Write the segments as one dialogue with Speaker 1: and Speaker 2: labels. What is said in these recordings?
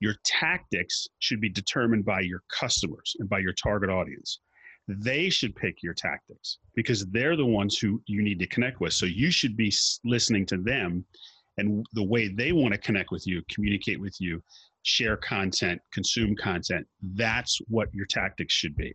Speaker 1: Your tactics should be determined by your customers and by your target audience. They should pick your tactics because they're the ones who you need to connect with. So you should be listening to them and the way they want to connect with you, communicate with you, share content, consume content. That's what your tactics should be.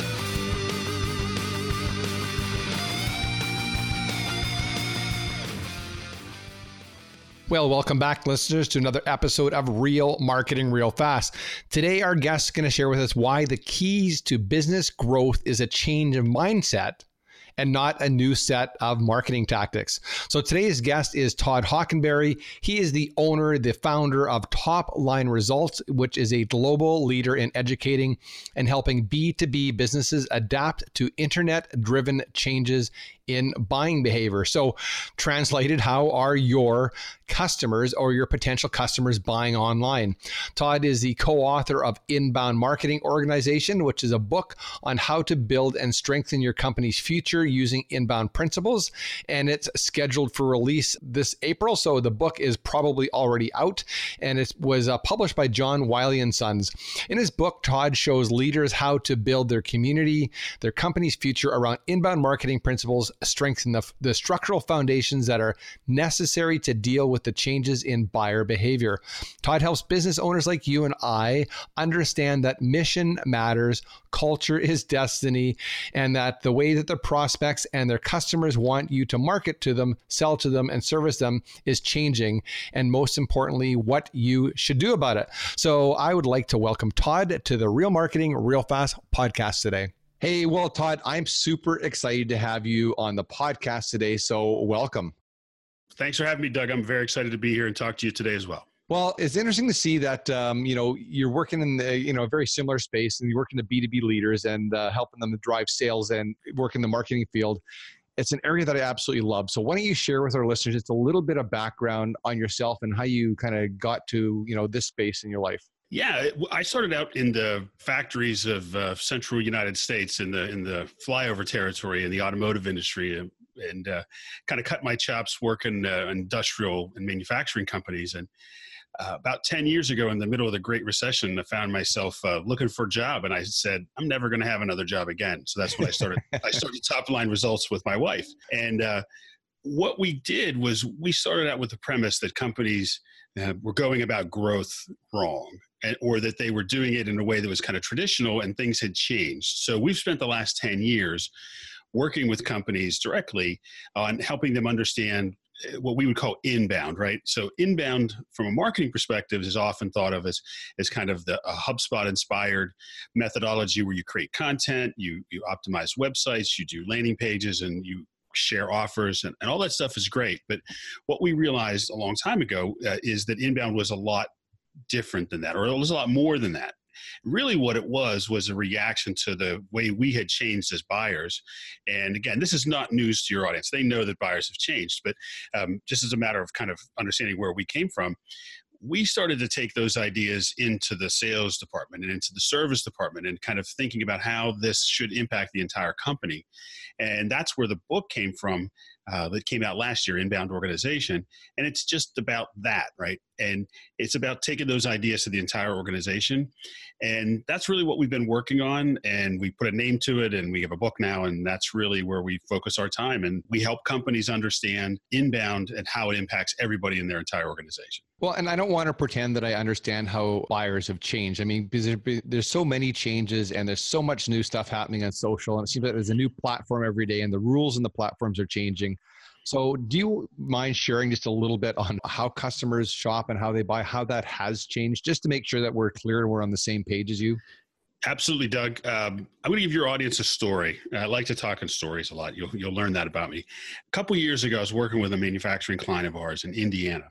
Speaker 2: Well, welcome back, listeners, to another episode of Real Marketing Real Fast. Today, our guest is going to share with us why the keys to business growth is a change of mindset and not a new set of marketing tactics. So today's guest is Todd Hockenberry. He is the owner, the founder of Top Line Results, which is a global leader in educating and helping B2B businesses adapt to internet driven changes in buying behavior. So, translated, how are your customers or your potential customers buying online? Todd is the co author of Inbound Marketing Organization, which is a book on how to build and strengthen your company's future using inbound principles. And it's scheduled for release this April. So, the book is probably already out and it was uh, published by John Wiley and Sons. In his book, Todd shows leaders how to build their community, their company's future around inbound marketing principles strengthen the, the structural foundations that are necessary to deal with the changes in buyer behavior. Todd helps business owners like you and I understand that mission matters, culture is destiny, and that the way that the prospects and their customers want you to market to them, sell to them, and service them is changing. And most importantly, what you should do about it. So I would like to welcome Todd to the Real Marketing Real Fast podcast today. Hey, well, Todd, I'm super excited to have you on the podcast today. So, welcome.
Speaker 1: Thanks for having me, Doug. I'm very excited to be here and talk to you today as well.
Speaker 2: Well, it's interesting to see that um, you know you're working in the you know a very similar space, and you're working the B2B leaders and uh, helping them to drive sales and work in the marketing field. It's an area that I absolutely love. So, why don't you share with our listeners just a little bit of background on yourself and how you kind of got to you know this space in your life?
Speaker 1: Yeah, I started out in the factories of uh, central United States in the in the flyover territory in the automotive industry, and, and uh, kind of cut my chops working uh, industrial and manufacturing companies. And uh, about ten years ago, in the middle of the Great Recession, I found myself uh, looking for a job, and I said, "I'm never going to have another job again." So that's when I started. I started Top Line Results with my wife, and uh, what we did was we started out with the premise that companies uh, were going about growth wrong and, or that they were doing it in a way that was kind of traditional and things had changed. So we've spent the last 10 years working with companies directly on helping them understand uh, what we would call inbound, right? So inbound from a marketing perspective is often thought of as, as kind of the HubSpot inspired methodology where you create content, you, you optimize websites, you do landing pages and you share offers and, and all that stuff is great. But what we realized a long time ago uh, is that inbound was a lot different than that, or it was a lot more than that. Really, what it was was a reaction to the way we had changed as buyers. And again, this is not news to your audience. They know that buyers have changed, but um, just as a matter of kind of understanding where we came from, we started to take those ideas into the sales department and into the service department and kind of thinking about how this should impact the entire company. And that's where the book came from uh, that came out last year, Inbound Organization. And it's just about that, right? And it's about taking those ideas to the entire organization. And that's really what we've been working on. And we put a name to it and we have a book now. And that's really where we focus our time. And we help companies understand inbound and how it impacts everybody in their entire organization.
Speaker 2: Well, and I don't want to pretend that I understand how buyers have changed. I mean, there's so many changes and there's so much new stuff happening on social, and it seems like there's a new platform every day, and the rules and the platforms are changing. So, do you mind sharing just a little bit on how customers shop and how they buy, how that has changed, just to make sure that we're clear and we're on the same page as you?
Speaker 1: Absolutely, Doug. Um, I'm going to give your audience a story. I like to talk in stories a lot. You'll, you'll learn that about me. A couple years ago, I was working with a manufacturing client of ours in Indiana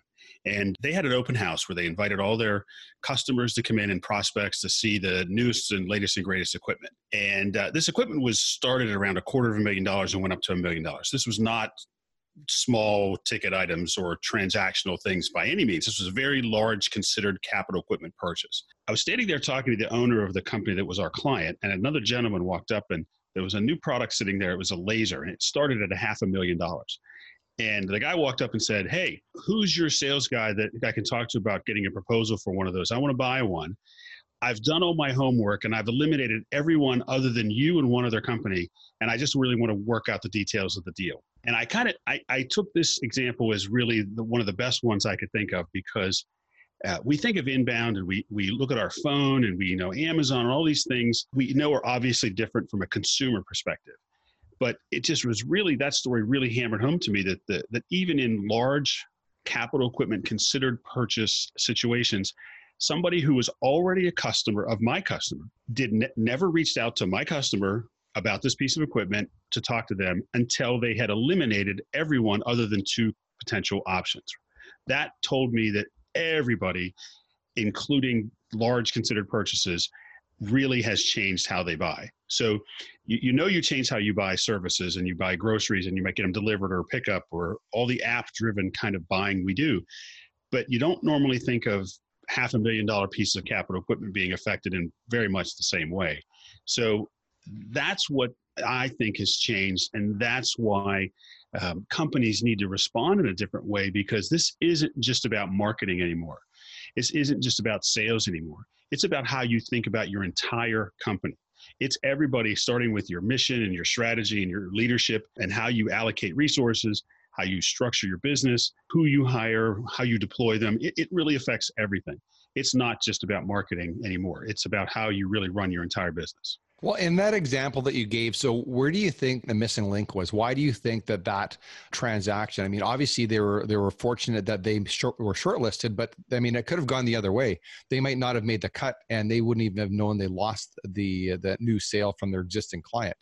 Speaker 1: And they had an open house where they invited all their customers to come in and prospects to see the newest and latest and greatest equipment. And uh, this equipment was started at around a quarter of a million dollars and went up to a million dollars. This was not small ticket items or transactional things by any means. This was a very large considered capital equipment purchase. I was standing there talking to the owner of the company that was our client, and another gentleman walked up and there was a new product sitting there. It was a laser, and it started at a half a million dollars. And the guy walked up and said, Hey, who's your sales guy that I can talk to about getting a proposal for one of those? I want to buy one. I've done all my homework and I've eliminated everyone other than you and one other company. And I just really want to work out the details of the deal. And I kind of I, I took this example as really the, one of the best ones I could think of because uh, we think of inbound and we, we look at our phone and we know Amazon and all these things we know are obviously different from a consumer perspective. But it just was really, that story really hammered home to me that, the, that even in large capital equipment considered purchase situations, somebody who was already a customer of my customer did ne- never reached out to my customer about this piece of equipment to talk to them until they had eliminated everyone other than two potential options. That told me that everybody, including large considered purchases, really has changed how they buy. So you, you know you change how you buy services and you buy groceries and you might get them delivered or pick up or all the app driven kind of buying we do. But you don't normally think of half a million dollar pieces of capital equipment being affected in very much the same way. So that's what I think has changed. And that's why um, companies need to respond in a different way because this isn't just about marketing anymore. This isn't just about sales anymore. It's about how you think about your entire company. It's everybody starting with your mission and your strategy and your leadership and how you allocate resources, how you structure your business, who you hire, how you deploy them. It, it really affects everything. It's not just about marketing anymore. It's about how you really run your entire business.
Speaker 2: Well, in that example that you gave, so where do you think the missing link was? Why do you think that that transaction? I mean, obviously they were they were fortunate that they short, were shortlisted, but I mean, it could have gone the other way. They might not have made the cut, and they wouldn't even have known they lost the the new sale from their existing client.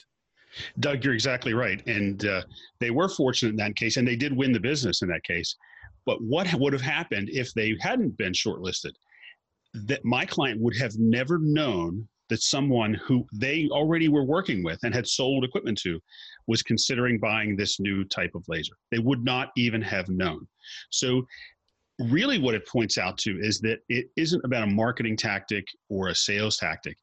Speaker 1: Doug, you're exactly right, and uh, they were fortunate in that case, and they did win the business in that case. But what would have happened if they hadn't been shortlisted? That my client would have never known that someone who they already were working with and had sold equipment to was considering buying this new type of laser. They would not even have known. So, really, what it points out to is that it isn't about a marketing tactic or a sales tactic.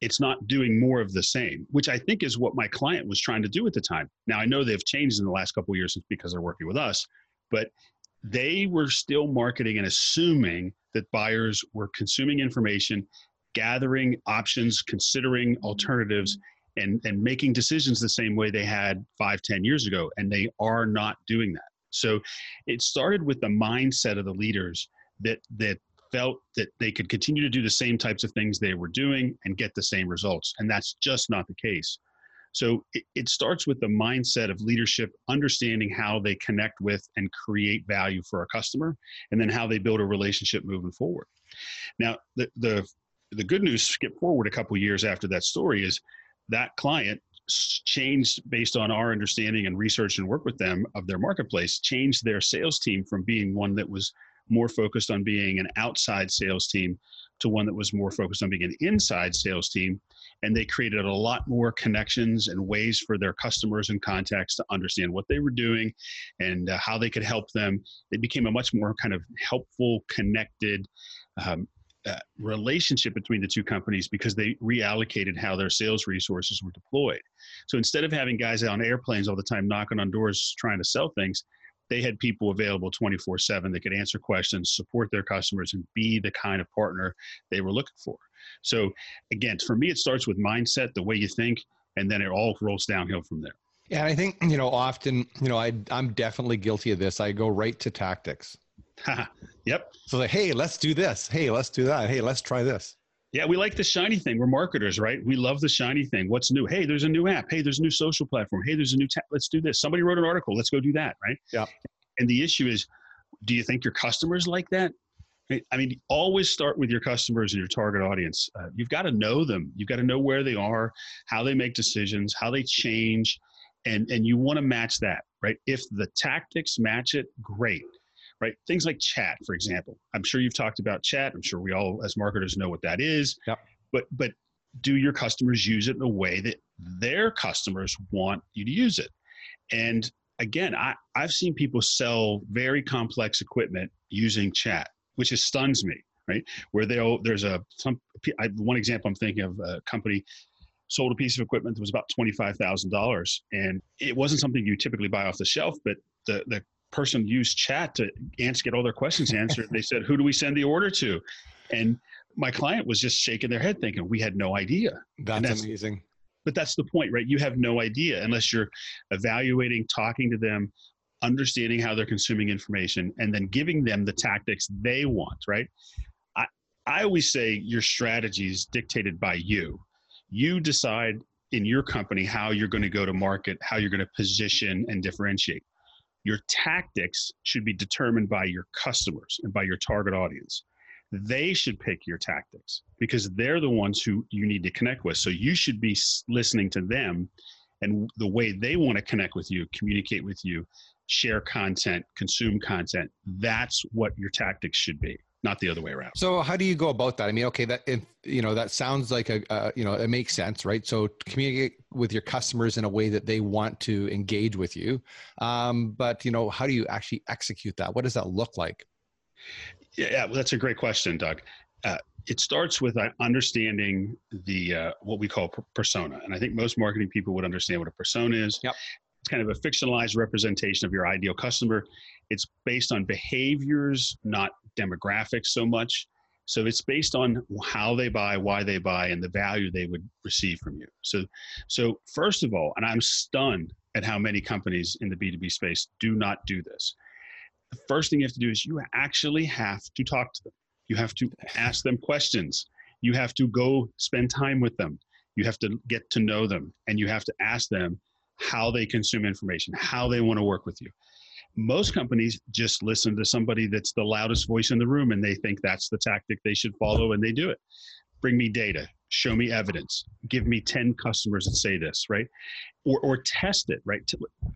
Speaker 1: It's not doing more of the same, which I think is what my client was trying to do at the time. Now, I know they've changed in the last couple years because they're working with us, but they were still marketing and assuming that buyers were consuming information gathering options, considering mm-hmm. alternatives, and, and making decisions the same way they had five, ten years ago. And they are not doing that. So it started with the mindset of the leaders that that felt that they could continue to do the same types of things they were doing and get the same results. And that's just not the case. So it, it, starts with the mindset of leadership, understanding how they connect with and create value for a customer, and then how they build a relationship moving forward. Now, the, the the good news, skip forward a couple years after that story, is that client changed based on our understanding and research and work with them of their marketplace, changed their sales team from being one that was more focused on being an outside sales team to one that was more focused on being an inside sales team. And they created a lot more connections and ways for their customers and contacts to understand what they were doing and uh, how they could help them. It became a much more kind of helpful, connected, um, uh, relationship between the two companies because they reallocated how their sales resources were deployed. So instead of having guys on airplanes all the time knocking on doors trying to sell things, they had people available 24 7 that could answer questions, support their customers, and be the kind of partner they were looking for. So, again, for me, it starts with mindset, the way you think, and then it all rolls downhill from there.
Speaker 2: Yeah, I think, you know, often, you know, I, I'm definitely guilty of this. I go right to tactics.
Speaker 1: yep.
Speaker 2: So like, hey, let's do this. Hey, let's do that. Hey, let's try this.
Speaker 1: Yeah, we like the shiny thing. We're marketers, right? We love the shiny thing. What's new? Hey, there's a new app. Hey, there's a new social platform. Hey, there's a new. Ta- let's do this. Somebody wrote an article. Let's go do that, right?
Speaker 2: Yeah.
Speaker 1: And the issue is, do you think your customers like that? I mean, always start with your customers and your target audience. Uh, you've got to know them. You've got to know where they are, how they make decisions, how they change, and and you want to match that, right? If the tactics match it, great right? Things like chat, for example. I'm sure you've talked about chat. I'm sure we all, as marketers, know what that is.
Speaker 2: Yep.
Speaker 1: But but do your customers use it in a way that their customers want you to use it? And again, I, I've seen people sell very complex equipment using chat, which just stuns me, right? Where they'll there's a some I, one example I'm thinking of a company sold a piece of equipment that was about twenty five thousand dollars, and it wasn't something you typically buy off the shelf, but the the person used chat to answer get all their questions answered. they said, "Who do we send the order to?" And my client was just shaking their head, thinking, "We had no idea."
Speaker 2: That's, that's amazing.
Speaker 1: But that's the point, right? You have no idea unless you're evaluating, talking to them, understanding how they're consuming information, and then giving them the tactics they want, right? I, I always say your strategy is dictated by you. You decide in your company how you're going to go to market, how you're going to position and differentiate. Your tactics should be determined by your customers and by your target audience they should pick your tactics because they're the ones who you need to connect with. So you should be listening to them and the way they want to connect with you, communicate with you, share content, consume content. That's what your tactics should be not the other way around.
Speaker 2: So how do you go about that? I mean, okay, that if, you know that sounds like a uh, you know it makes sense, right? So communicate with your customers in a way that they want to engage with you, um, but you know how do you actually execute that? What does that look like?
Speaker 1: Yeah, well, that's a great question, Doug. Uh, it starts with uh, understanding the uh, what we call persona, and I think most marketing people would understand what a persona is.
Speaker 2: Yep.
Speaker 1: It's kind of a fictionalized representation of your ideal customer. It's based on behaviors, not demographics so much. So it's based on how they buy, why they buy, and the value they would receive from you. So, so first of all, and I'm stunned at how many companies in the B2B space do not do this the first thing you have to do is you actually have to talk to them. You have to ask them questions. You have to go spend time with them. You have to get to know them and you have to ask them how they consume information, how they want to work with you. Most companies just listen to somebody that's the loudest voice in the room and they think that's the tactic they should follow and they do it. Bring me data, show me evidence, give me 10 customers that say this, right? or, or test it, right?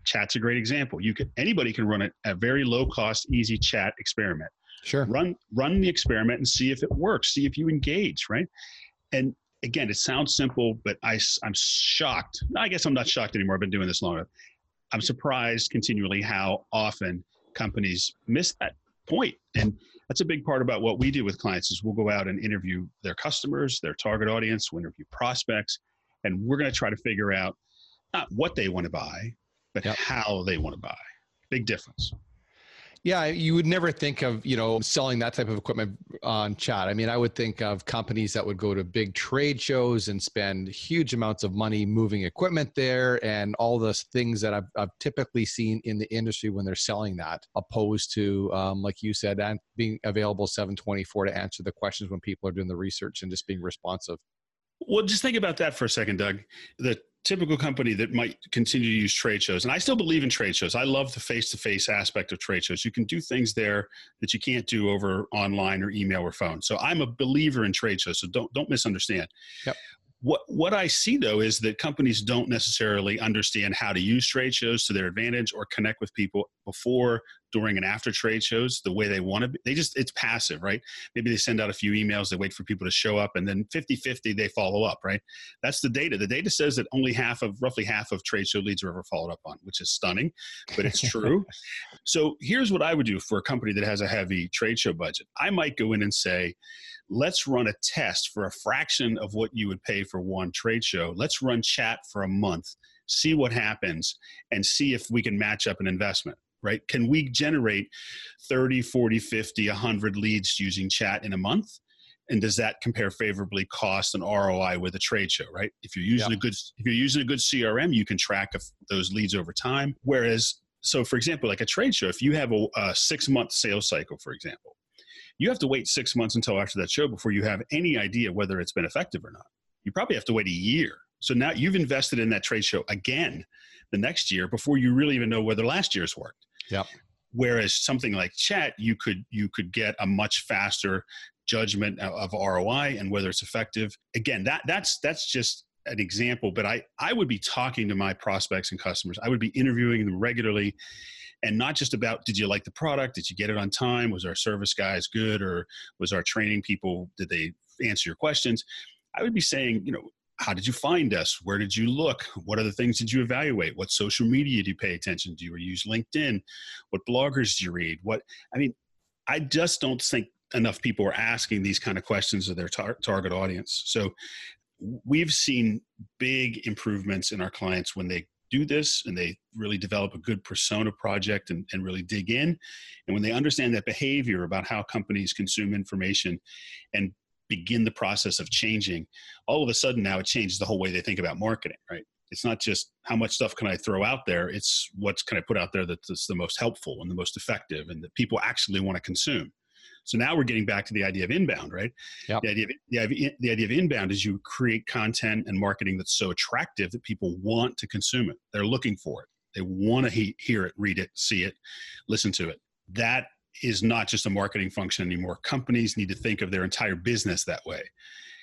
Speaker 1: Chat's a great example. You can anybody can run a, a very low cost, easy chat experiment.
Speaker 2: Sure.
Speaker 1: Run run the experiment and see if it works. See if you engage, right? And again, it sounds simple, but I, I'm shocked. I guess I'm not shocked anymore. I've been doing this long enough. I'm surprised continually how often companies miss that point. And that's a big part about what we do with clients is we'll go out and interview their customers, their target audience, we'll interview prospects, and we're going to try to figure out not what they want to buy, but yep. how they want to buy. Big difference.
Speaker 2: Yeah, you would never think of, you know, selling that type of equipment on chat. I mean, I would think of companies that would go to big trade shows and spend huge amounts of money moving equipment there and all the things that I've, I've typically seen in the industry when they're selling that, opposed to, um, like you said, and being available 724 to answer the questions when people are doing the research and just being responsive.
Speaker 1: Well, just think about that for a second, Doug. The typical company that might continue to use trade shows and i still believe in trade shows i love the face-to-face aspect of trade shows you can do things there that you can't do over online or email or phone so i'm a believer in trade shows so don't don't misunderstand
Speaker 2: yep.
Speaker 1: What what I see though is that companies don't necessarily understand how to use trade shows to their advantage or connect with people before, during, and after trade shows the way they want to. Be. They just it's passive, right? Maybe they send out a few emails, they wait for people to show up, and then 50-50 they follow up, right? That's the data. The data says that only half of roughly half of trade show leads are ever followed up on, which is stunning, but it's true. so here's what I would do for a company that has a heavy trade show budget. I might go in and say let's run a test for a fraction of what you would pay for one trade show. Let's run chat for a month, see what happens, and see if we can match up an investment, right? Can we generate 30, 40, 50, 100 leads using chat in a month? And does that compare favorably cost and ROI with a trade show, right? If you're using yeah. a good if you're using a good CRM, you can track those leads over time. Whereas, so for example, like a trade show, if you have a, a six month sales cycle, for example, you have to wait six months until after that show before you have any idea whether it's been effective or not. You probably have to wait a year. So now you've invested in that trade show again the next year before you really even know whether last year's worked.
Speaker 2: Yep.
Speaker 1: Whereas something like chat, you could you could get a much faster judgment of ROI and whether it's effective. Again, that that's that's just an example, but I I would be talking to my prospects and customers. I would be interviewing them regularly and not just about did you like the product did you get it on time was our service guys good or was our training people did they answer your questions i would be saying you know how did you find us? Where did you look? What other things did you evaluate? What social media do you pay attention do you use linkedin? What bloggers do you read? What i mean i just don't think enough people are asking these kind of questions of their tar- target audience. So we've seen big improvements in our clients when they do this and they really develop a good persona project and, and really dig in. And when they understand that behavior about how companies consume information and begin the process of changing, all of a sudden now it changes the whole way they think about marketing, right? It's not just how much stuff can I throw out there, it's what's can I put out there that's the most helpful and the most effective and that people actually want to consume. So now we're getting back to the idea of inbound, right? Yep. The, idea of, the, idea, the idea of inbound is you create content and marketing that's so attractive that people want to consume it. They're looking for it. They want to he- hear it, read it, see it, listen to it. That is not just a marketing function anymore. Companies need to think of their entire business that way.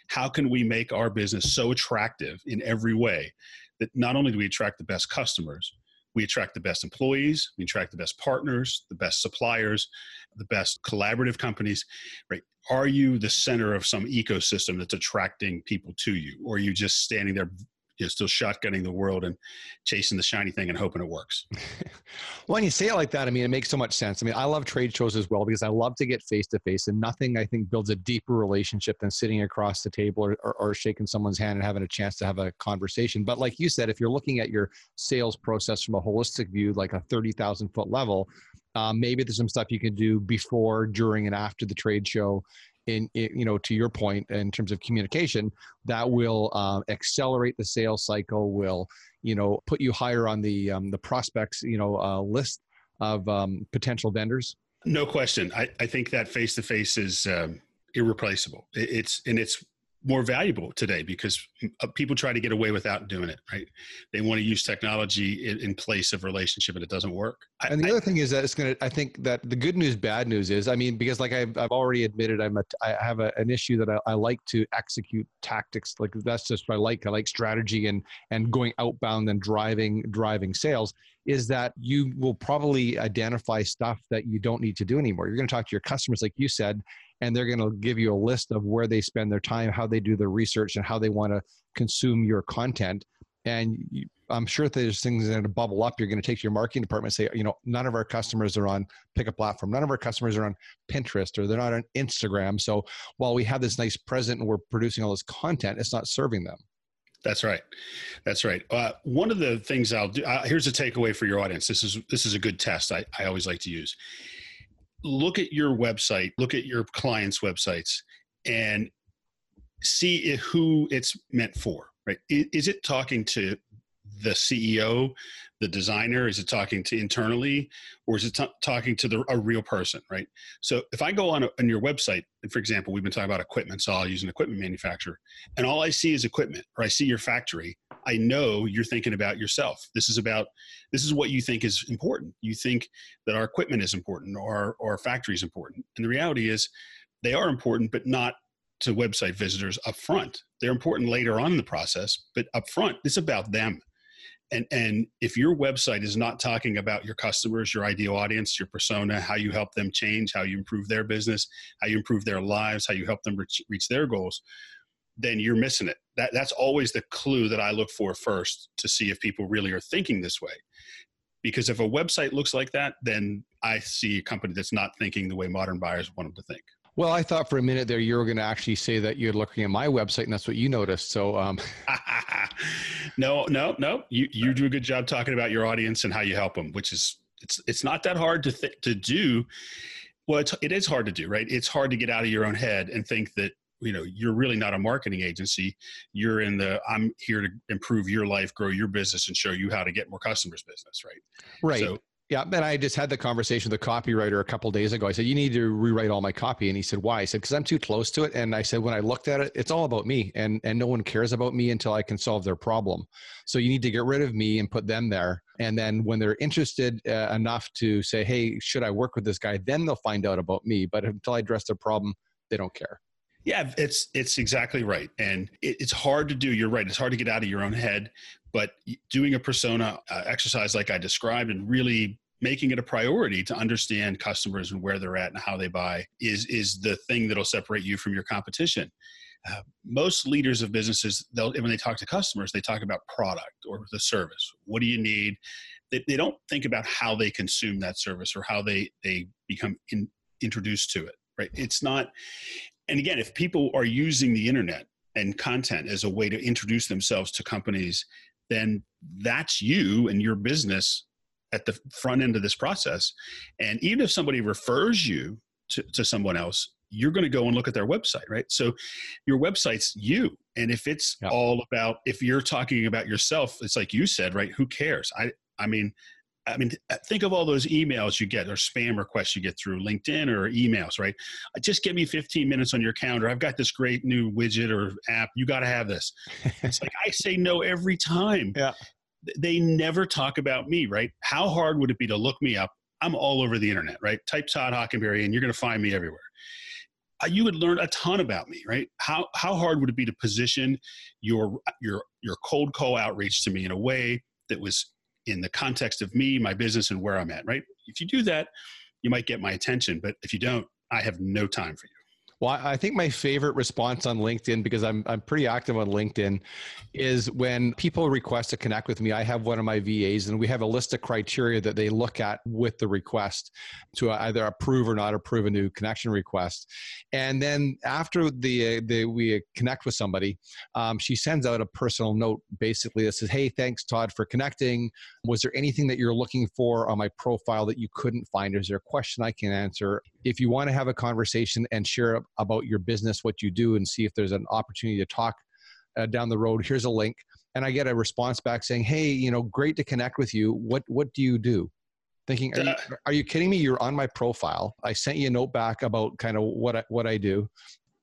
Speaker 1: How can we make our business so attractive in every way that not only do we attract the best customers, we attract the best employees, we attract the best partners, the best suppliers, the best collaborative companies, right? Are you the center of some ecosystem that's attracting people to you? Or are you just standing there you know, still shotgunning the world and chasing the shiny thing and hoping it works.
Speaker 2: well, when you say it like that, I mean, it makes so much sense. I mean, I love trade shows as well because I love to get face to face, and nothing I think builds a deeper relationship than sitting across the table or, or, or, shaking someone's hand and having a chance to have a conversation. But like you said, if you're looking at your sales process from a holistic view, like a 30,000 foot level, um, maybe there's some stuff you can do before, during, and after the trade show in, in, you know to your point in terms of communication that will um, accelerate the sales cycle will you know put you higher on the um, the prospects you know uh, list of um, potential vendors?
Speaker 1: No question. I, I think that face to face is um, irreplaceable. It's and it's more valuable today because uh, people try to get away without doing it right? They want to use technology in, in place of relationship and it doesn't work.
Speaker 2: And the I, other thing is that it's going to i think that the good news bad news is i mean because like i've, I've already admitted i'm a i have a, an issue that I, I like to execute tactics like that's just what i like. I like strategy and and going outbound and driving driving sales is that you will probably identify stuff that you don't need to do anymore. You're going to talk to your customers like you said and they're going to give you a list of where they spend their time, how they do their research, and how they want to consume your content. And you, I'm sure there's things that are going to bubble up. You're going to take your marketing department and say, you know, none of our customers are on pick a platform. None of our customers are on Pinterest or they're not on Instagram. So while we have this nice present and we're producing all this content, it's not serving them.
Speaker 1: That's right. That's right. Uh, one of the things I'll do. Uh, here's a takeaway for your audience. This is this is a good test. I, I always like to use look at your website, look at your clients' websites, and see who it's meant for. Right? Is it talking to the CEO, the designer? Is it talking to internally, or is it t- talking to the, a real person? Right. So if I go on, a, on your website, for example, we've been talking about equipment, so I'll use an equipment manufacturer, and all I see is equipment, or I see your factory. I know you're thinking about yourself. This is about this is what you think is important. You think that our equipment is important, or, or our factory is important, and the reality is they are important, but not to website visitors up front. They're important later on in the process, but up front, it's about them and and if your website is not talking about your customers your ideal audience your persona how you help them change how you improve their business how you improve their lives how you help them reach, reach their goals then you're missing it. That that's always the clue that i look for first to see if people really are thinking this way. Because if a website looks like that then i see a company that's not thinking the way modern buyers want them to think
Speaker 2: well, I thought for a minute there you were going to actually say that you're looking at my website and that's what you noticed. So, um.
Speaker 1: no, no, no. You you do a good job talking about your audience and how you help them, which is it's it's not that hard to th- to do. Well, it's, it is hard to do, right? It's hard to get out of your own head and think that you know you're really not a marketing agency. You're in the I'm here to improve your life, grow your business, and show you how to get more customers' business, right?
Speaker 2: Right. So yeah, and I just had the conversation with the copywriter a couple days ago. I said, "You need to rewrite all my copy," and he said, "Why?" I said, "Because I'm too close to it." And I said, "When I looked at it, it's all about me, and and no one cares about me until I can solve their problem. So you need to get rid of me and put them there. And then when they're interested uh, enough to say, "Hey, should I work with this guy?" Then they'll find out about me. But until I address their problem, they don't care.
Speaker 1: Yeah, it's it's exactly right, and it, it's hard to do. You're right; it's hard to get out of your own head. But doing a persona uh, exercise like I described and really making it a priority to understand customers and where they're at and how they buy is is the thing that'll separate you from your competition. Uh, most leaders of businesses, they'll when they talk to customers, they talk about product or the service. What do you need? They, they don't think about how they consume that service or how they they become in, introduced to it. Right? It's not. And again, if people are using the internet and content as a way to introduce themselves to companies, then that's you and your business at the front end of this process. And even if somebody refers you to, to someone else, you're going to go and look at their website, right? So your website's you. And if it's yeah. all about, if you're talking about yourself, it's like you said, right? Who cares? I, I mean, I mean, think of all those emails you get or spam requests you get through LinkedIn or emails, right? Just give me 15 minutes on your calendar. I've got this great new widget or app. You got to have this. it's like I say no every time.
Speaker 2: Yeah
Speaker 1: they never talk about me, right? How hard would it be to look me up? I'm all over the internet, right? Type Todd Hockenberry and you're going to find me everywhere. Uh, you would learn a ton about me, right? How how hard would it be to position your your your cold call outreach to me in a way that was in the context of me, my business, and where I'm at, right? If you do that, you might get my attention. But if you don't, I have no time for you.
Speaker 2: Well, I think my favorite response on LinkedIn, because I'm, I'm pretty active on LinkedIn, is when people request to connect with me. I have one of my VAs, and we have a list of criteria that they look at with the request to either approve or not approve a new connection request. And then after the, the we connect with somebody, um, she sends out a personal note basically that says, Hey, thanks, Todd, for connecting. Was there anything that you're looking for on my profile that you couldn't find? Is there a question I can answer? If you want to have a conversation and share about your business, what you do, and see if there's an opportunity to talk uh, down the road. Here's a link, and I get a response back saying, "Hey, you know, great to connect with you. What what do you do?" Thinking, are you, are you kidding me? You're on my profile. I sent you a note back about kind of what I, what I do.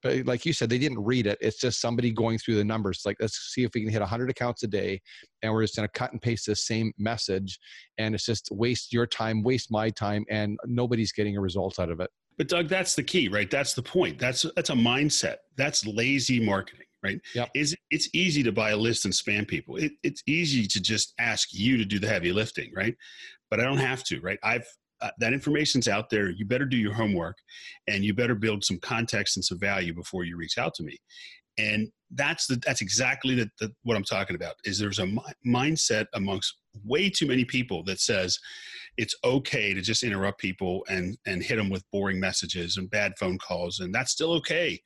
Speaker 2: But eh, like you said, they didn't read it. It's just somebody going through the numbers. Like, let's see if we can hit 100 accounts a day, and we're just going to cut and paste the same message, and it's just waste your time, waste my time, and nobody's getting a result out of it.
Speaker 1: But Doug, that's the key, right? That's the point. That's that's a mindset. That's lazy marketing, right?
Speaker 2: Yep.
Speaker 1: Is it's easy to buy a list and spam people. It, it's easy to just ask you to do the heavy lifting, right? But I don't have to, right? I've uh, that information's out there. You better do your homework, and you better build some context and some value before you reach out to me. And that's the that's exactly the, the what I'm talking about. Is there's a mi- mindset amongst way too many people that says it's okay to just interrupt people and and hit them with boring messages and bad phone calls and that's still okay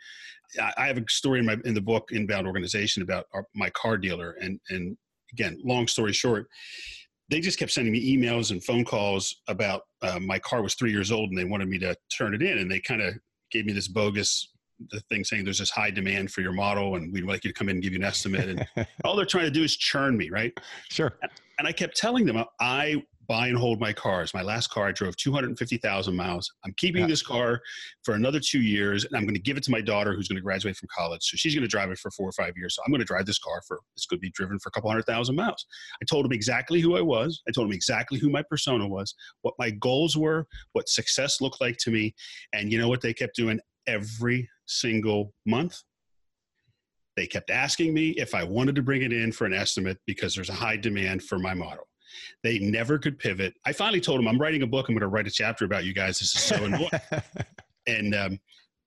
Speaker 1: i, have a story in my in the book inbound organization about our, my car dealer and and again long story short they just kept sending me emails and phone calls about uh, my car was three years old and they wanted me to turn it in. And they kind of gave me this bogus the thing saying there's this high demand for your model and we'd like you to come in and give you an estimate. And all they're trying to do is churn me right?
Speaker 2: Sure.
Speaker 1: And I kept telling them, I buy and hold my cars. My last car, I drove 250,000 miles. I'm keeping yeah. this car for another two years, and I'm going to give it to my daughter who's going to graduate from college. So she's going to drive it for four or five years. So I'm going to drive this car for, it's going to be driven for a couple hundred thousand miles. I told him exactly who I was. I told him exactly who my persona was, what my goals were, what success looked like to me. And you know what they kept doing every single month? They kept asking me if I wanted to bring it in for an estimate because there's a high demand for my model. They never could pivot. I finally told them, I'm writing a book. I'm going to write a chapter about you guys. This is so annoying. and um,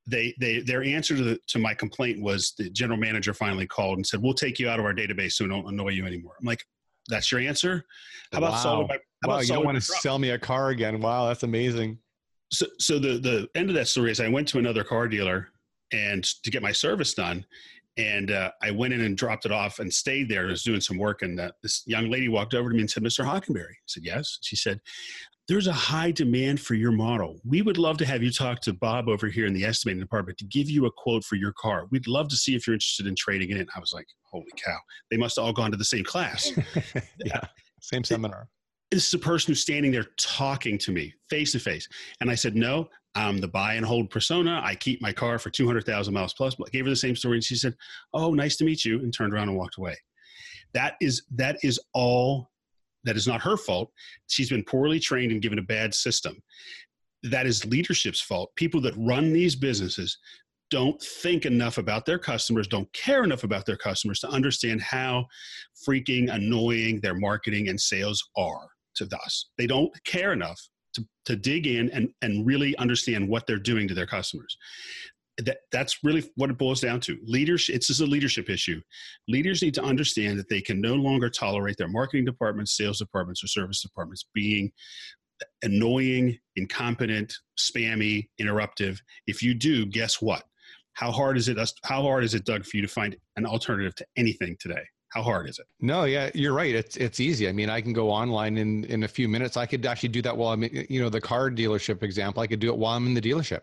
Speaker 1: they, they, their answer to, the, to my complaint was the general manager finally called and said, "We'll take you out of our database so we don't annoy you anymore." I'm like, "That's your answer? How about wow.
Speaker 2: solving my?" How wow, about you don't want to sell me a car again? Wow, that's amazing.
Speaker 1: So, so the the end of that story is I went to another car dealer and to get my service done, and uh, I went in and dropped it off and stayed there. I was doing some work, and uh, this young lady walked over to me and said, "Mr. Hockenberry." I said, "Yes." She said, "There's a high demand for your model. We would love to have you talk to Bob over here in the estimating department to give you a quote for your car. We'd love to see if you're interested in trading it in." I was like, "Holy cow! They must have all gone to the same class."
Speaker 2: yeah, same seminar
Speaker 1: this is a person who's standing there talking to me face to face. And I said, no, I'm the buy and hold persona. I keep my car for 200,000 miles plus. But I gave her the same story. And she said, oh, nice to meet you. And turned around and walked away. That is, that is all, that is not her fault. She's been poorly trained and given a bad system. That is leadership's fault. People that run these businesses don't think enough about their customers, don't care enough about their customers to understand how freaking annoying their marketing and sales are to us. They don't care enough to, to dig in and, and really understand what they're doing to their customers. That, that's really what it boils down to. Leadership, it's just a leadership issue. Leaders need to understand that they can no longer tolerate their marketing departments, sales departments, or service departments being annoying, incompetent, spammy, interruptive. If you do, guess what? How hard is it? How hard is it, Doug, for you to find an alternative to anything today? How hard is it?
Speaker 2: No, yeah, you're right. It's it's easy. I mean, I can go online in in a few minutes. I could actually do that while I'm, you know, the car dealership example. I could do it while I'm in the dealership.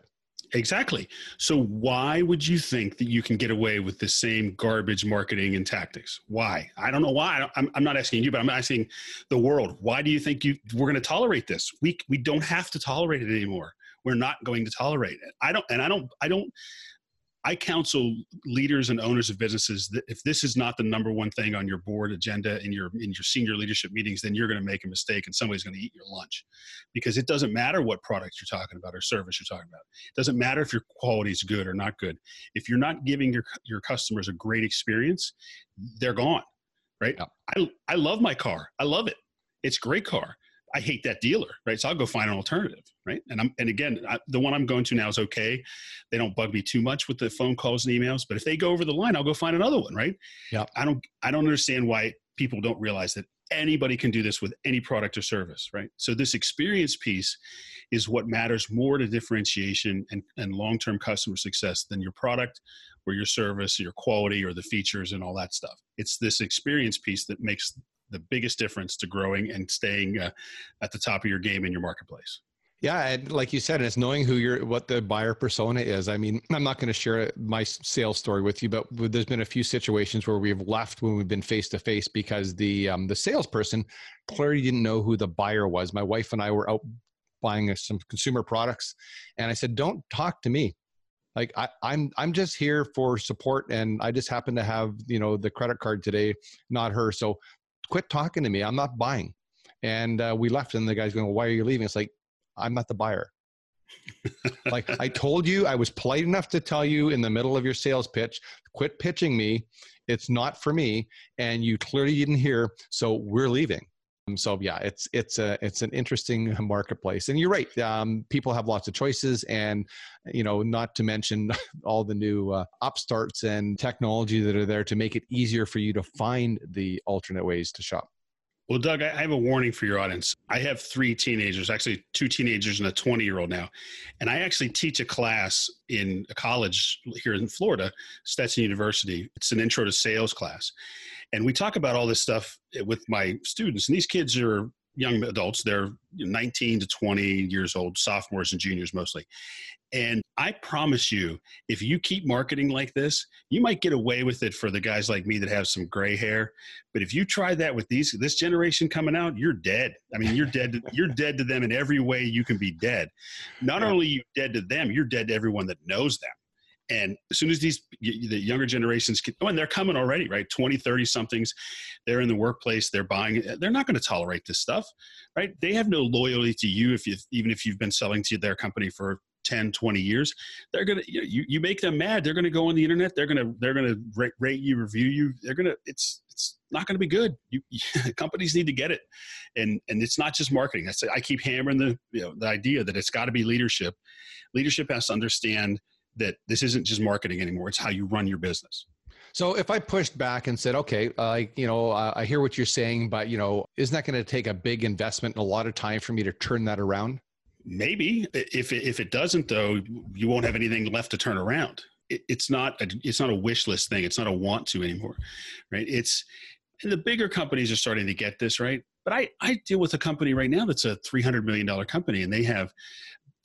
Speaker 1: Exactly. So why would you think that you can get away with the same garbage marketing and tactics? Why? I don't know why. I'm, I'm not asking you, but I'm asking the world. Why do you think you we're going to tolerate this? We we don't have to tolerate it anymore. We're not going to tolerate it. I don't, and I don't, I don't. I counsel leaders and owners of businesses that if this is not the number one thing on your board agenda in your in your senior leadership meetings, then you're going to make a mistake and somebody's going to eat your lunch, because it doesn't matter what product you're talking about or service you're talking about. It doesn't matter if your quality is good or not good. If you're not giving your your customers a great experience, they're gone. Right? Yeah. I I love my car. I love it. It's a great car. I hate that dealer, right? So I'll go find an alternative, right? And I'm and again, I, the one I'm going to now is okay. They don't bug me too much with the phone calls and emails, but if they go over the line, I'll go find another one, right?
Speaker 2: Yeah.
Speaker 1: I don't I don't understand why people don't realize that anybody can do this with any product or service, right? So this experience piece is what matters more to differentiation and, and long-term customer success than your product or your service, or your quality or the features and all that stuff. It's this experience piece that makes the biggest difference to growing and staying uh, at the top of your game in your marketplace.
Speaker 2: Yeah, and like you said, it's knowing who your what the buyer persona is. I mean, I'm not going to share my sales story with you, but there's been a few situations where we've left when we've been face to face because the um, the salesperson clearly didn't know who the buyer was. My wife and I were out buying some consumer products, and I said, "Don't talk to me. Like I, I'm I'm just here for support, and I just happen to have you know the credit card today, not her. So quit talking to me. I'm not buying. And uh, we left, and the guy's going, well, Why are you leaving? It's like, I'm not the buyer. like I told you, I was polite enough to tell you in the middle of your sales pitch, quit pitching me. It's not for me. And you clearly didn't hear. So we're leaving. Um, so yeah, it's it's a it's an interesting marketplace, and you're right. Um, people have lots of choices, and you know, not to mention all the new uh, upstarts and technology that are there to make it easier for you to find the alternate ways to shop.
Speaker 1: Well, Doug, I have a warning for your audience. I have three teenagers, actually two teenagers and a 20 year old now. And I actually teach a class in a college here in Florida, Stetson University. It's an intro to sales class. And we talk about all this stuff with my students. And these kids are young adults. They're 19 to 20 years old, sophomores and juniors mostly. And I promise you, if you keep marketing like this, you might get away with it for the guys like me that have some gray hair. But if you try that with these this generation coming out, you're dead. I mean, you're dead. To, you're dead to them in every way you can be dead. Not only you dead to them, you're dead to everyone that knows them. And as soon as these the younger generations, can, oh, and they're coming already, right? 20, 30 somethings, they're in the workplace, they're buying, they're not going to tolerate this stuff, right? They have no loyalty to you if you even if you've been selling to their company for 10 20 years. They're gonna you, you make them mad. They're gonna go on the internet. They're gonna they're gonna rate, rate you review you. They're gonna it's it's not gonna be good. You, you, companies need to get it. And and it's not just marketing. I, say, I keep hammering the you know the idea that it's got to be leadership. Leadership has to understand that this isn't just marketing anymore it's how you run your business
Speaker 2: so if I pushed back and said, okay, uh, you know, uh, I hear what you're saying, but you know, isn't that going to take a big investment and a lot of time for me to turn that around?
Speaker 1: Maybe if it, if it doesn't, though, you won't have anything left to turn around. It, it's not a, it's not a wish list thing. It's not a want to anymore, right? It's and the bigger companies are starting to get this right. But I I deal with a company right now that's a three hundred million dollar company, and they have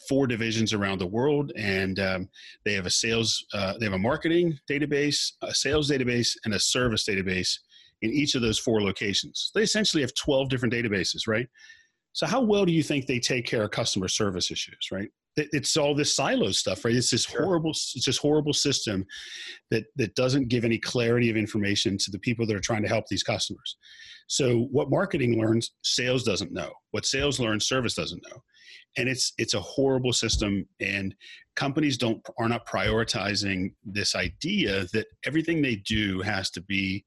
Speaker 1: four divisions around the world, and um, they have a sales, uh, they have a marketing database, a sales database, and a service database in each of those four locations. They essentially have 12 different databases, right? So how well do you think they take care of customer service issues, right? It's all this silo stuff, right? It's this sure. horrible, it's this horrible system that that doesn't give any clarity of information to the people that are trying to help these customers. So what marketing learns, sales doesn't know. What sales learns, service doesn't know. And it's it's a horrible system and companies don't are not prioritizing this idea that everything they do has to be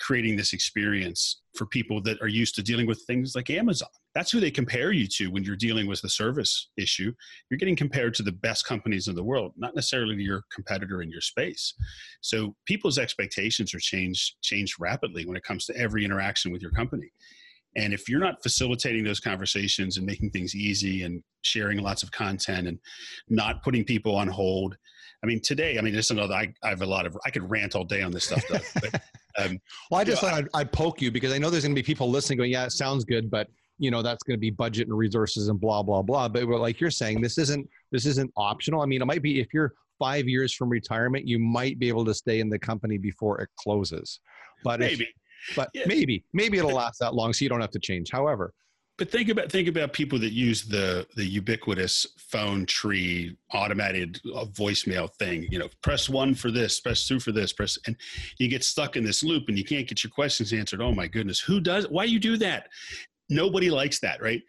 Speaker 1: creating this experience for people that are used to dealing with things like Amazon. That's who they compare you to when you're dealing with the service issue. You're getting compared to the best companies in the world, not necessarily your competitor in your space. So people's expectations are changed changed rapidly when it comes to every interaction with your company. And if you're not facilitating those conversations and making things easy and sharing lots of content and not putting people on hold, I mean, today, I mean, just another, I, I have a lot of, I could rant all day on this stuff, Doug, but,
Speaker 2: um, well, I just thought I, I'd, I'd, poke you because I know there's going to be people listening going, yeah, it sounds good, but you know, that's going to be budget and resources and blah, blah, blah. But like you're saying, this isn't, this isn't optional. I mean, it might be if you're five years from retirement, you might be able to stay in the company before it closes. But
Speaker 1: maybe,
Speaker 2: if, but maybe maybe it'll last that long so you don't have to change. However
Speaker 1: but think about think about people that use the the ubiquitous phone tree automated uh, voicemail thing. You know press one for this press two for this press and you get stuck in this loop and you can't get your questions answered. Oh my goodness who does why you do that? Nobody likes that right?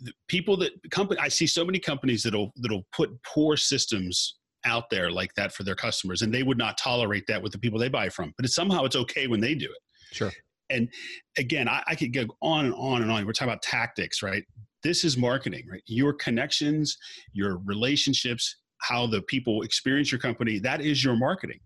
Speaker 1: The people that company i see so many companies that'll that'll put poor systems out there like that for their customers and they would not tolerate that with the people they buy from but it's, somehow it's okay when they do it
Speaker 2: Sure.
Speaker 1: And again, I, I could go on and on and on. We're talking about tactics, right? This is marketing, right? Your connections, your relationships, how the people experience your company, that is your marketing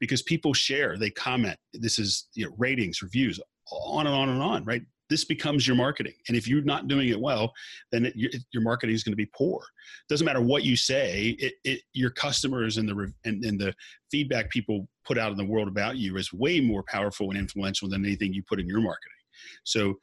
Speaker 1: because people share, they comment. This is you know, ratings, reviews, on and on and on, right? This becomes your marketing. And if you're not doing it well, then it, your, your, marketing is going to be poor. Doesn't matter what you say, it, it, your customers and the, and, and the feedback people put out in the world about you is way more powerful and influential than anything you put in your marketing. So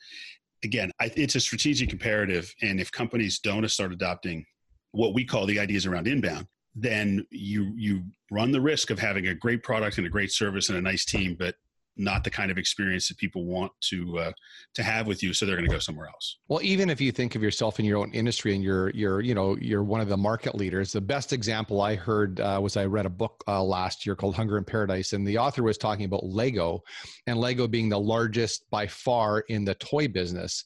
Speaker 1: again, I, it's a strategic imperative. And if companies don't start adopting what we call the ideas around inbound, then you you run the risk of having a great product and a great service and a nice team, but not the kind of experience that people want to uh, to have with you so they're going to go somewhere else.
Speaker 2: Well even if you think of yourself in your own industry and you're you're you know you're one of the market leaders the best example i heard uh, was i read a book uh, last year called hunger in paradise and the author was talking about lego and lego being the largest by far in the toy business.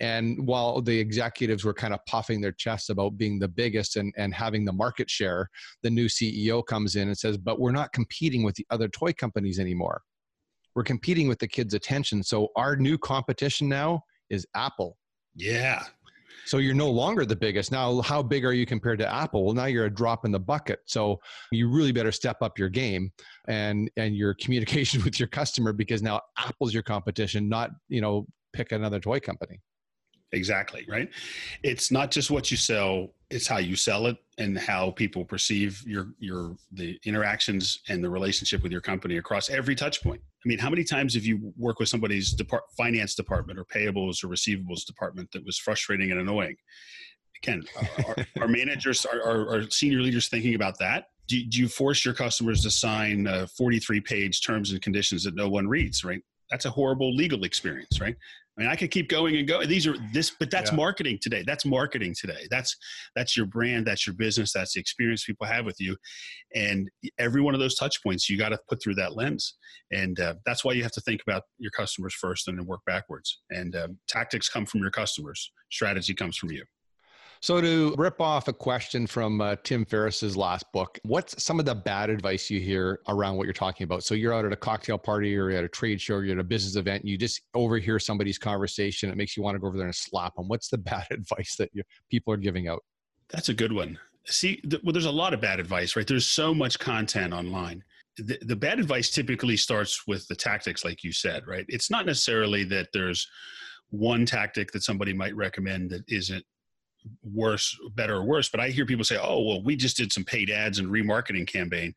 Speaker 2: And while the executives were kind of puffing their chests about being the biggest and, and having the market share the new ceo comes in and says but we're not competing with the other toy companies anymore we're competing with the kids' attention. So our new competition now is Apple.
Speaker 1: Yeah.
Speaker 2: So you're no longer the biggest. Now, how big are you compared to Apple? Well, now you're a drop in the bucket. So you really better step up your game and and your communication with your customer because now Apple's your competition, not, you know, pick another toy company.
Speaker 1: Exactly, right? It's not just what you sell, it's how you sell it and how people perceive your your the interactions and the relationship with your company across every touch point. I mean, how many times have you worked with somebody's depart, finance department or payables or receivables department that was frustrating and annoying? Again, our, our managers, are, our, our, senior leaders thinking about that. Do, do you force your customers to sign uh, 43 page terms and conditions that no one reads, right? That's a horrible legal experience, right? I mean, I could keep going and go. These are this, but that's yeah. marketing today. That's marketing today. That's that's your brand. That's your business. That's the experience people have with you, and every one of those touch points you got to put through that lens. And uh, that's why you have to think about your customers first and then work backwards. And um, tactics come from your customers. Strategy comes from you.
Speaker 2: So, to rip off a question from uh, Tim Ferriss's last book, what's some of the bad advice you hear around what you're talking about? So, you're out at a cocktail party or at a trade show, or you're at a business event, and you just overhear somebody's conversation. It makes you want to go over there and slap them. What's the bad advice that you, people are giving out?
Speaker 1: That's a good one. See, th- well, there's a lot of bad advice, right? There's so much content online. The, the bad advice typically starts with the tactics, like you said, right? It's not necessarily that there's one tactic that somebody might recommend that isn't worse, better or worse. But I hear people say, "Oh, well, we just did some paid ads and remarketing campaign,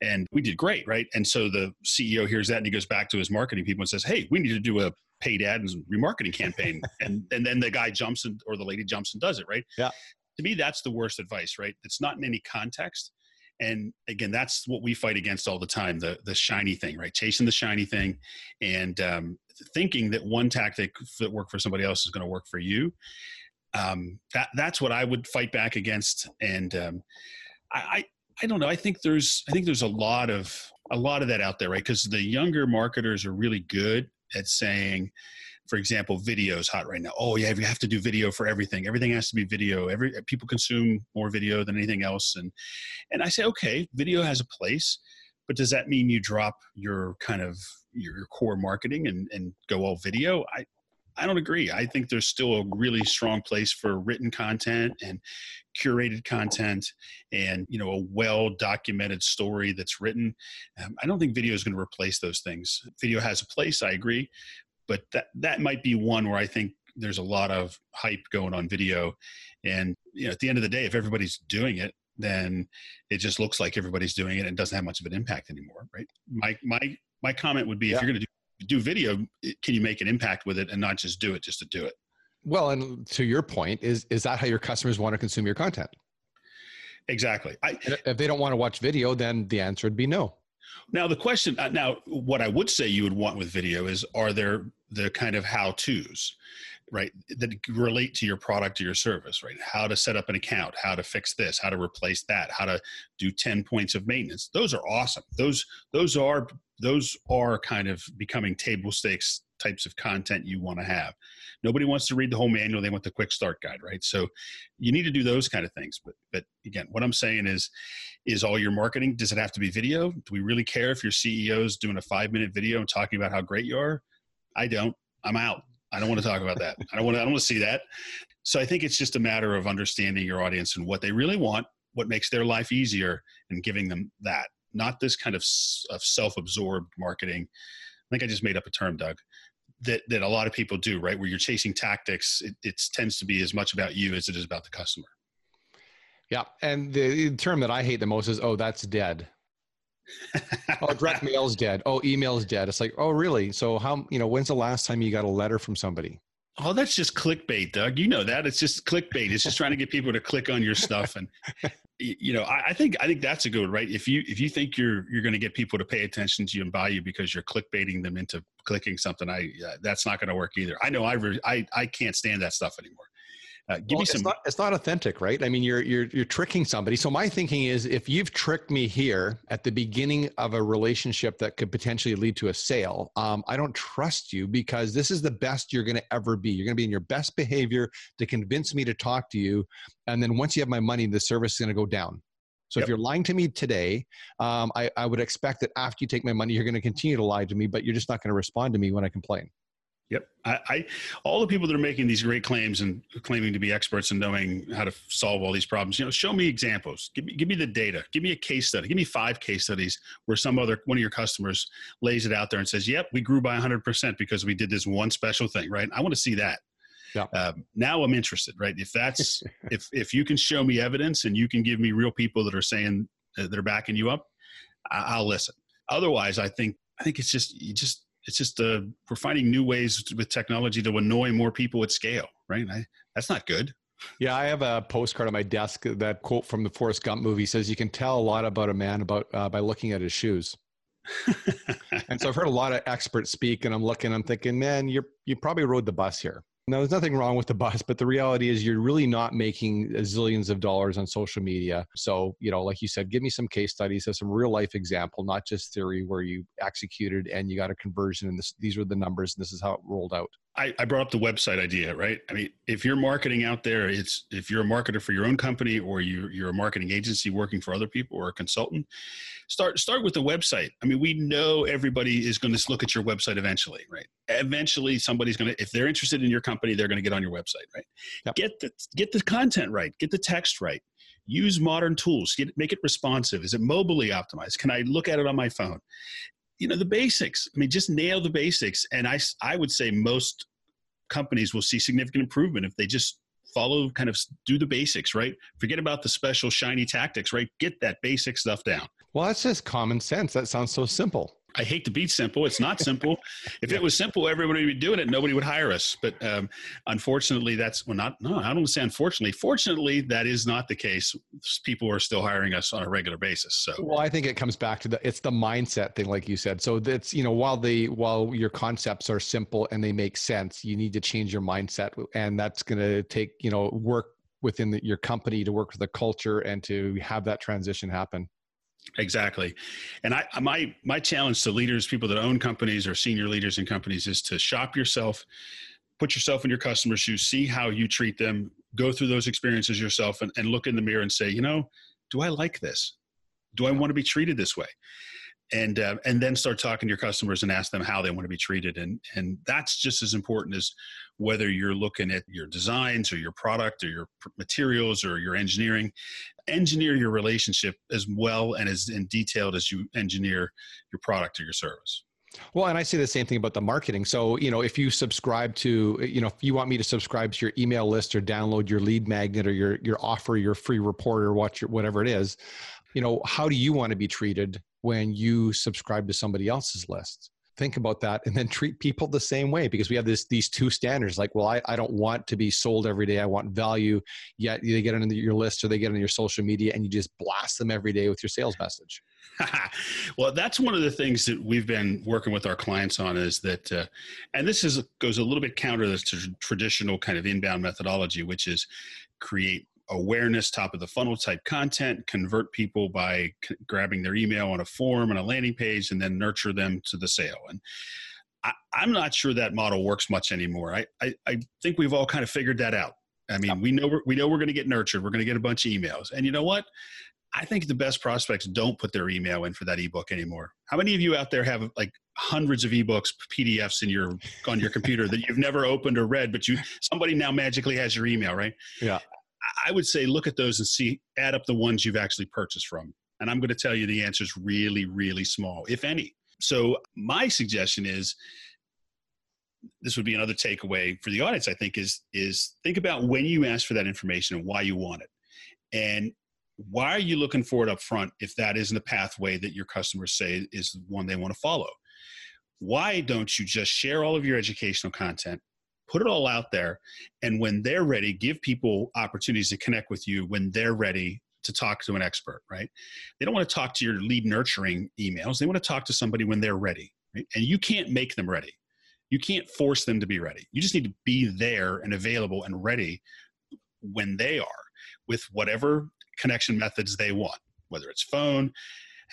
Speaker 1: and we did great, right?" And so the CEO hears that and he goes back to his marketing people and says, "Hey, we need to do a paid ad and remarketing campaign," and and then the guy jumps in, or the lady jumps and does it, right?
Speaker 2: Yeah.
Speaker 1: To me, that's the worst advice, right? It's not in any context. And again, that's what we fight against all the time the the shiny thing, right? Chasing the shiny thing, and um, thinking that one tactic that worked for somebody else is going to work for you um, that that's what I would fight back against. And um, I, I, I don't know. I think there's I think there's a lot of a lot of that out there, right? Because the younger marketers are really good at saying, for example, video is hot right now. Oh yeah, you have to do video for everything. Everything has to be video. Every people consume more video than anything else, and and I say, okay, video has a place, but does that mean you drop your kind of your core marketing and and go all video? I I don't agree. I think there's still a really strong place for written content and curated content and you know a well documented story that's written. Um, I don't think video is going to replace those things. Video has a place, I agree, but that that might be one where I think there's a lot of hype going on video, and you know, at the end of the day, if everybody's doing it, then it just looks like everybody's doing it and doesn't have much of an impact anymore, right? My my my comment would be yeah. if you're going to do, do video, can you make an impact with it and not just do it just to do it?
Speaker 2: Well, and to your point, is is that how your customers want to consume your content?
Speaker 1: Exactly. I,
Speaker 2: if they don't want to watch video, then the answer would be no.
Speaker 1: Now the question uh, now what I would say you would want with video is are there the kind of how to's right that relate to your product or your service right how to set up an account how to fix this how to replace that how to do 10 points of maintenance those are awesome those those are those are kind of becoming table stakes types of content you want to have. Nobody wants to read the whole manual they want the quick start guide right? So you need to do those kind of things but but again what i'm saying is is all your marketing does it have to be video? Do we really care if your ceo is doing a five minute video and talking about how great you are? I don't. I'm out. I don't want to talk about that. I don't want to i don't want to see that. So i think it's just a matter of understanding your audience and what they really want what makes their life easier and giving them that not this kind of, of self-absorbed marketing i think i just made up a term doug that that a lot of people do, right? Where you're chasing tactics, it, it tends to be as much about you as it is about the customer.
Speaker 2: Yeah, and the term that I hate the most is, "Oh, that's dead." oh, direct mail's dead. Oh, email's dead. It's like, oh, really? So how? You know, when's the last time you got a letter from somebody?
Speaker 1: Oh, that's just clickbait, Doug. You know that. It's just clickbait. It's just trying to get people to click on your stuff. And you know, I, I, think I think that's a good right. If you if you think you're you're going to get people to pay attention to you and buy you because you're clickbaiting them into clicking something, I uh, that's not going to work either. I know I, re- I I can't stand that stuff anymore.
Speaker 2: Uh, give well, me some. It's not, it's not authentic, right? I mean, you're you're you're tricking somebody. So my thinking is, if you've tricked me here at the beginning of a relationship that could potentially lead to a sale, um, I don't trust you because this is the best you're going to ever be. You're going to be in your best behavior to convince me to talk to you, and then once you have my money, the service is going to go down. So yep. if you're lying to me today, um, I, I would expect that after you take my money, you're going to continue to lie to me, but you're just not going to respond to me when I complain.
Speaker 1: Yep. I, I, all the people that are making these great claims and claiming to be experts and knowing how to solve all these problems, you know, show me examples. Give me give me the data. Give me a case study. Give me five case studies where some other one of your customers lays it out there and says, "Yep, we grew by 100% because we did this one special thing." Right? I want to see that. Yeah. Um, now I'm interested. Right? If that's if if you can show me evidence and you can give me real people that are saying uh, that are backing you up, I, I'll listen. Otherwise, I think I think it's just you just it's just uh, we're finding new ways with technology to annoy more people at scale, right? I, that's not good.
Speaker 2: Yeah, I have a postcard on my desk that quote from the Forrest Gump movie says, "You can tell a lot about a man about uh, by looking at his shoes." and so I've heard a lot of experts speak, and I'm looking, I'm thinking, man, you're you probably rode the bus here. Now, there's nothing wrong with the bus, but the reality is you're really not making zillions of dollars on social media. So, you know, like you said, give me some case studies of some real life example, not just theory where you executed and you got a conversion and this, these are the numbers and this is how it rolled out.
Speaker 1: I, I, brought up the website idea, right? I mean, if you're marketing out there, it's if you're a marketer for your own company or you, you're a marketing agency working for other people or a consultant, start start with the website. I mean, we know everybody is going to look at your website eventually, right? Eventually, somebody's going to, if they're interested in your company, they're going to get on your website, right? Yep. Get the get the content right, get the text right, use modern tools, get, make it responsive. Is it mobilely optimized? Can I look at it on my phone? You know the basics. I mean just nail the basics and i i would say most companies will see significant improvement if they just follow kind of do the basics right? Forget about the special shiny tactics right? Get that basic stuff down.
Speaker 2: Well that's just common sense. That sounds so simple
Speaker 1: I hate to be simple. It's not simple. if yeah. it was simple, everybody would be doing it. Nobody would hire us. But um, unfortunately, that's well, not. No, I don't say unfortunately. Fortunately, that is not the case. People are still hiring us on a regular basis. So,
Speaker 2: well, I think it comes back to the it's the mindset thing, like you said. So that's you know while the while your concepts are simple and they make sense, you need to change your mindset, and that's going to take you know work within the, your company to work with the culture and to have that transition happen.
Speaker 1: Exactly. And I my my challenge to leaders, people that own companies or senior leaders in companies is to shop yourself, put yourself in your customer's shoes, see how you treat them, go through those experiences yourself and, and look in the mirror and say, you know, do I like this? Do I want to be treated this way? And uh, and then start talking to your customers and ask them how they want to be treated and and that's just as important as whether you're looking at your designs or your product or your materials or your engineering. Engineer your relationship as well and as in detailed as you engineer your product or your service.
Speaker 2: Well, and I say the same thing about the marketing. So, you know, if you subscribe to, you know, if you want me to subscribe to your email list or download your lead magnet or your your offer, your free report or your, whatever it is, you know, how do you want to be treated when you subscribe to somebody else's list. Think about that and then treat people the same way because we have this these two standards like well I, I don't want to be sold every day. I want value. Yet they get into your list or they get on your social media and you just blast them every day with your sales message.
Speaker 1: Well that's one of the things that we've been working with our clients on is that uh, and this is goes a little bit counter to traditional kind of inbound methodology which is create awareness, top of the funnel type content, convert people by c- grabbing their email on a form and a landing page, and then nurture them to the sale. And I, am not sure that model works much anymore. I, I, I, think we've all kind of figured that out. I mean, we know we're, we know we're going to get nurtured. We're going to get a bunch of emails, and you know what? I think the best prospects don't put their email in for that ebook anymore. How many of you out there have like hundreds of ebooks, PDFs in your on your computer that you've never opened or read, but you somebody now magically has your email, right?
Speaker 2: Yeah.
Speaker 1: I would say look at those and see, add up the ones you've actually purchased from. And I'm going to tell you the answer is really, really small, if any. So my suggestion is this would be another takeaway for the audience, I think, is is think about when you ask for that information and why you want it. And why are you looking for it up front if that isn't a pathway that your customers say is the one they want to follow? Why don't you just share all of your educational content put it all out there. And when they're ready give people opportunities to connect with you when they're ready to talk to an expert right? They don't want to talk to your lead nurturing emails. They want to talk to somebody when they're ready right? and you can't make them ready. You can't force them to be ready. You just need to be there and available and ready when they are with whatever connection methods they want whether it's phone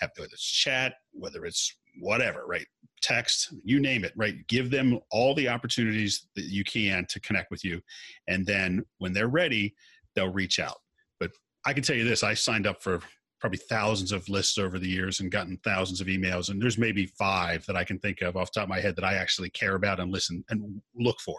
Speaker 1: whether it's chat whether it's whatever right text, you name it, right? Give them all the opportunities that you can to connect with you. And then when they're ready, they'll reach out. But I can tell you this I signed up for probably thousands of lists over the years and gotten thousands of emails. And there's maybe five that I can think of off top of my head that I actually care about and listen and look for.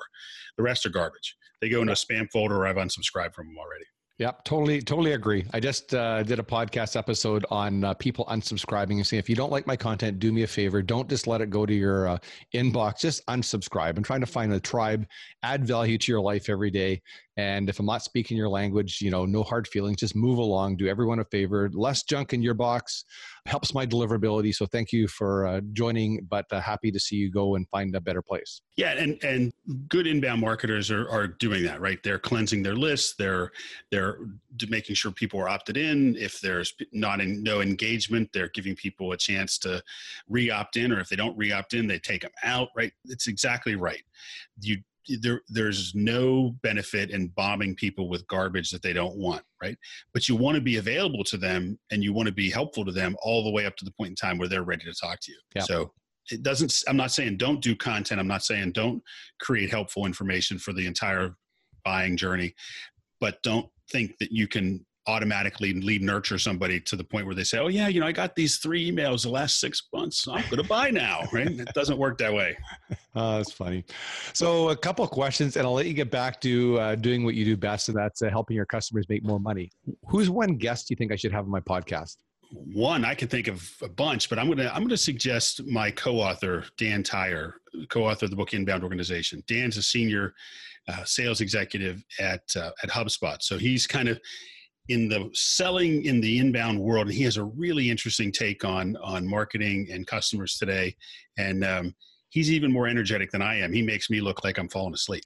Speaker 1: The rest are garbage. They go in a spam folder or I've unsubscribed from them already.
Speaker 2: Yep, totally, totally agree. I just uh, did a podcast episode on uh, people unsubscribing and saying, if you don't like my content, do me a favor. Don't just let it go to your uh, inbox. Just unsubscribe. I'm trying to find a tribe, add value to your life every day. And if I'm not speaking your language, you know, no hard feelings, just move along, do everyone a favor. Less junk in your box helps my deliverability. So thank you for uh, joining, but uh, happy to see you go and find a better place.
Speaker 1: Yeah, and and good inbound marketers are, are doing that, right? They're cleansing their lists. They're they're making sure people are opted in. If there's not in, no engagement, they're giving people a chance to re-opt in, or if they don't re-opt in, they take them out. Right? It's exactly right. You there there's no benefit in bombing people with garbage that they don't want right but you want to be available to them and you want to be helpful to them all the way up to the point in time where they're ready to talk to you yeah. so it doesn't i'm not saying don't do content i'm not saying don't create helpful information for the entire buying journey but don't think that you can automatically lead nurture somebody to the point where they say, "Oh yeah, you know, I got these three emails the last six months. I'm going to buy now." Right? It doesn't work that way.
Speaker 2: Uh, that's funny. So, a couple of questions, and I'll let you get back to uh, doing what you do best, and that's uh, helping your customers make more money. Who's one guest you think I should have on my podcast?
Speaker 1: One, I can think of a bunch, but I'm gonna I'm gonna suggest my co-author Dan Tyre, co-author of the book Inbound Organization. Dan's a senior uh, sales executive at uh, at HubSpot, so he's kind of in the selling in the inbound world and he has a really interesting take on on marketing and customers today and um, he's even more energetic than i am he makes me look like i'm falling asleep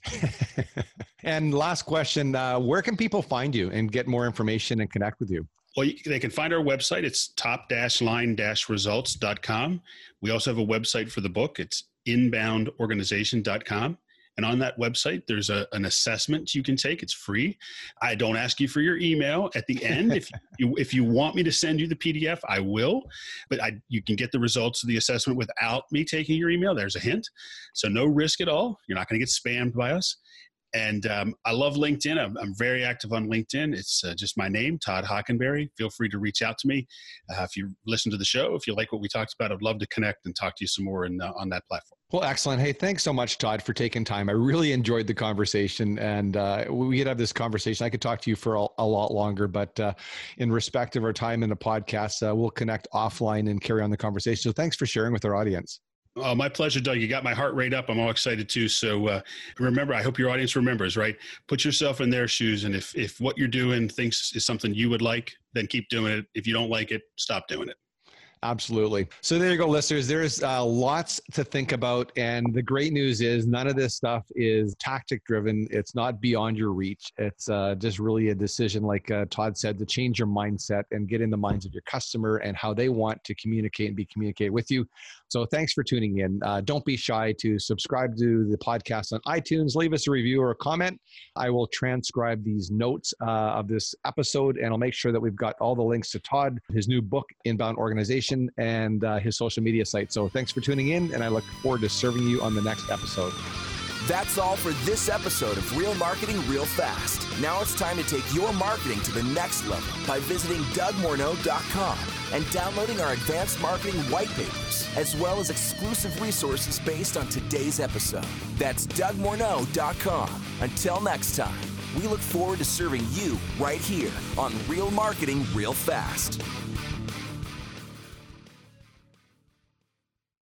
Speaker 2: and last question uh, where can people find you and get more information and connect with you
Speaker 1: well, they can find our website. It's top-line-results.com. We also have a website for the book. It's inboundorganization.com. And on that website, there's a, an assessment you can take. It's free. I don't ask you for your email at the end. if you if you want me to send you the PDF, I will. But I you can get the results of the assessment without me taking your email. There's a hint. So no risk at all. You're not going to get spammed by us. And um, I love LinkedIn. I'm, I'm, very active on LinkedIn. It's uh, just my name, Todd Hockenberry. Feel free to reach out to me. Uh, if you listen to the show, if you like what we talked about, I'd love to connect and talk to you some more in, uh, on that platform.
Speaker 2: Well, excellent. Hey, thanks so much, Todd, for taking time. I really enjoyed the conversation, and uh, we could have this conversation. I could talk to you for a, a lot longer, but uh, in respect of our time in the podcast, uh, we'll connect offline and carry on the conversation. So, thanks for sharing with our audience.
Speaker 1: Oh, my pleasure, Doug. You got my heart rate up. I'm all excited too. So uh, remember, I hope your audience remembers, right? Put yourself in their shoes, and if if what you're doing thinks is something you would like, then keep doing it. If you don't like it, stop doing it.
Speaker 2: Absolutely. So there you go, listeners. There's uh, lots to think about. And the great news is none of this stuff is tactic driven. It's not beyond your reach. It's uh, just really a decision, like uh, Todd said, to change your mindset and get in the minds of your customer and how they want to communicate and be communicated with you. So thanks for tuning in. Uh, don't be shy to subscribe to the podcast on iTunes. Leave us a review or a comment. I will transcribe these notes uh, of this episode and I'll make sure that we've got all the links to Todd, his new book, Inbound Organization, and uh, his social media site. So thanks for tuning in and I look forward to serving you on the next episode.
Speaker 3: That's all for this episode of Real Marketing Real Fast. Now it's time to take your marketing to the next level by visiting DougMorneau.com and downloading our advanced marketing white papers, as well as exclusive resources based on today's episode. That's DougMorneau.com. Until next time, we look forward to serving you right here on Real Marketing Real Fast.